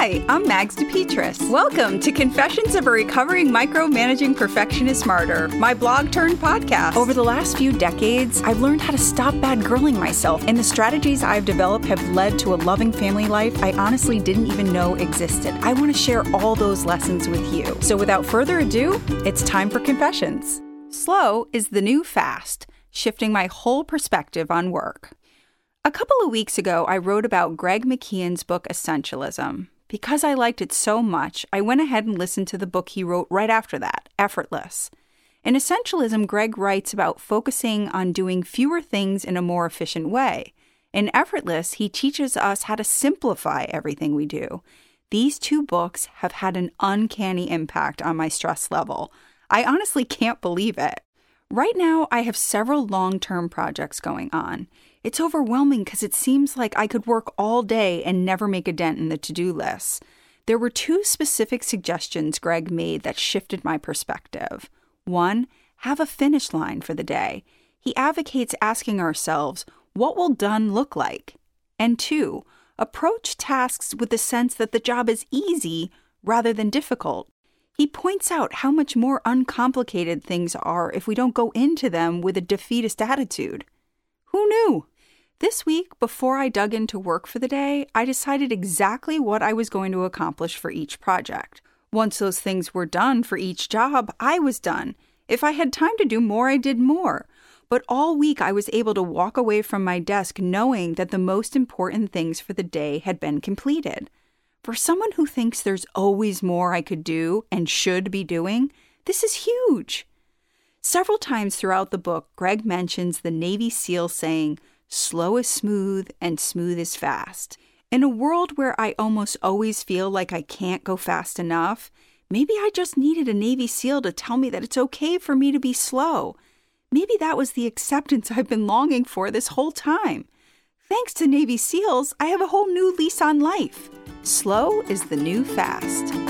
Hi, I'm Mags DePetris. Welcome to Confessions of a Recovering Micromanaging Perfectionist Martyr, my blog turned podcast. Over the last few decades, I've learned how to stop bad girling myself, and the strategies I've developed have led to a loving family life I honestly didn't even know existed. I want to share all those lessons with you. So without further ado, it's time for Confessions. Slow is the new fast, shifting my whole perspective on work. A couple of weeks ago, I wrote about Greg McKeown's book Essentialism. Because I liked it so much, I went ahead and listened to the book he wrote right after that, Effortless. In Essentialism, Greg writes about focusing on doing fewer things in a more efficient way. In Effortless, he teaches us how to simplify everything we do. These two books have had an uncanny impact on my stress level. I honestly can't believe it. Right now, I have several long term projects going on. It's overwhelming because it seems like I could work all day and never make a dent in the to do list. There were two specific suggestions Greg made that shifted my perspective. One, have a finish line for the day. He advocates asking ourselves, what will done look like? And two, approach tasks with the sense that the job is easy rather than difficult. He points out how much more uncomplicated things are if we don't go into them with a defeatist attitude. Who knew? This week, before I dug into work for the day, I decided exactly what I was going to accomplish for each project. Once those things were done for each job, I was done. If I had time to do more, I did more. But all week, I was able to walk away from my desk knowing that the most important things for the day had been completed. For someone who thinks there's always more I could do and should be doing, this is huge. Several times throughout the book, Greg mentions the Navy SEAL saying, slow is smooth and smooth is fast. In a world where I almost always feel like I can't go fast enough, maybe I just needed a Navy SEAL to tell me that it's okay for me to be slow. Maybe that was the acceptance I've been longing for this whole time. Thanks to Navy SEALs, I have a whole new lease on life. Slow is the new fast.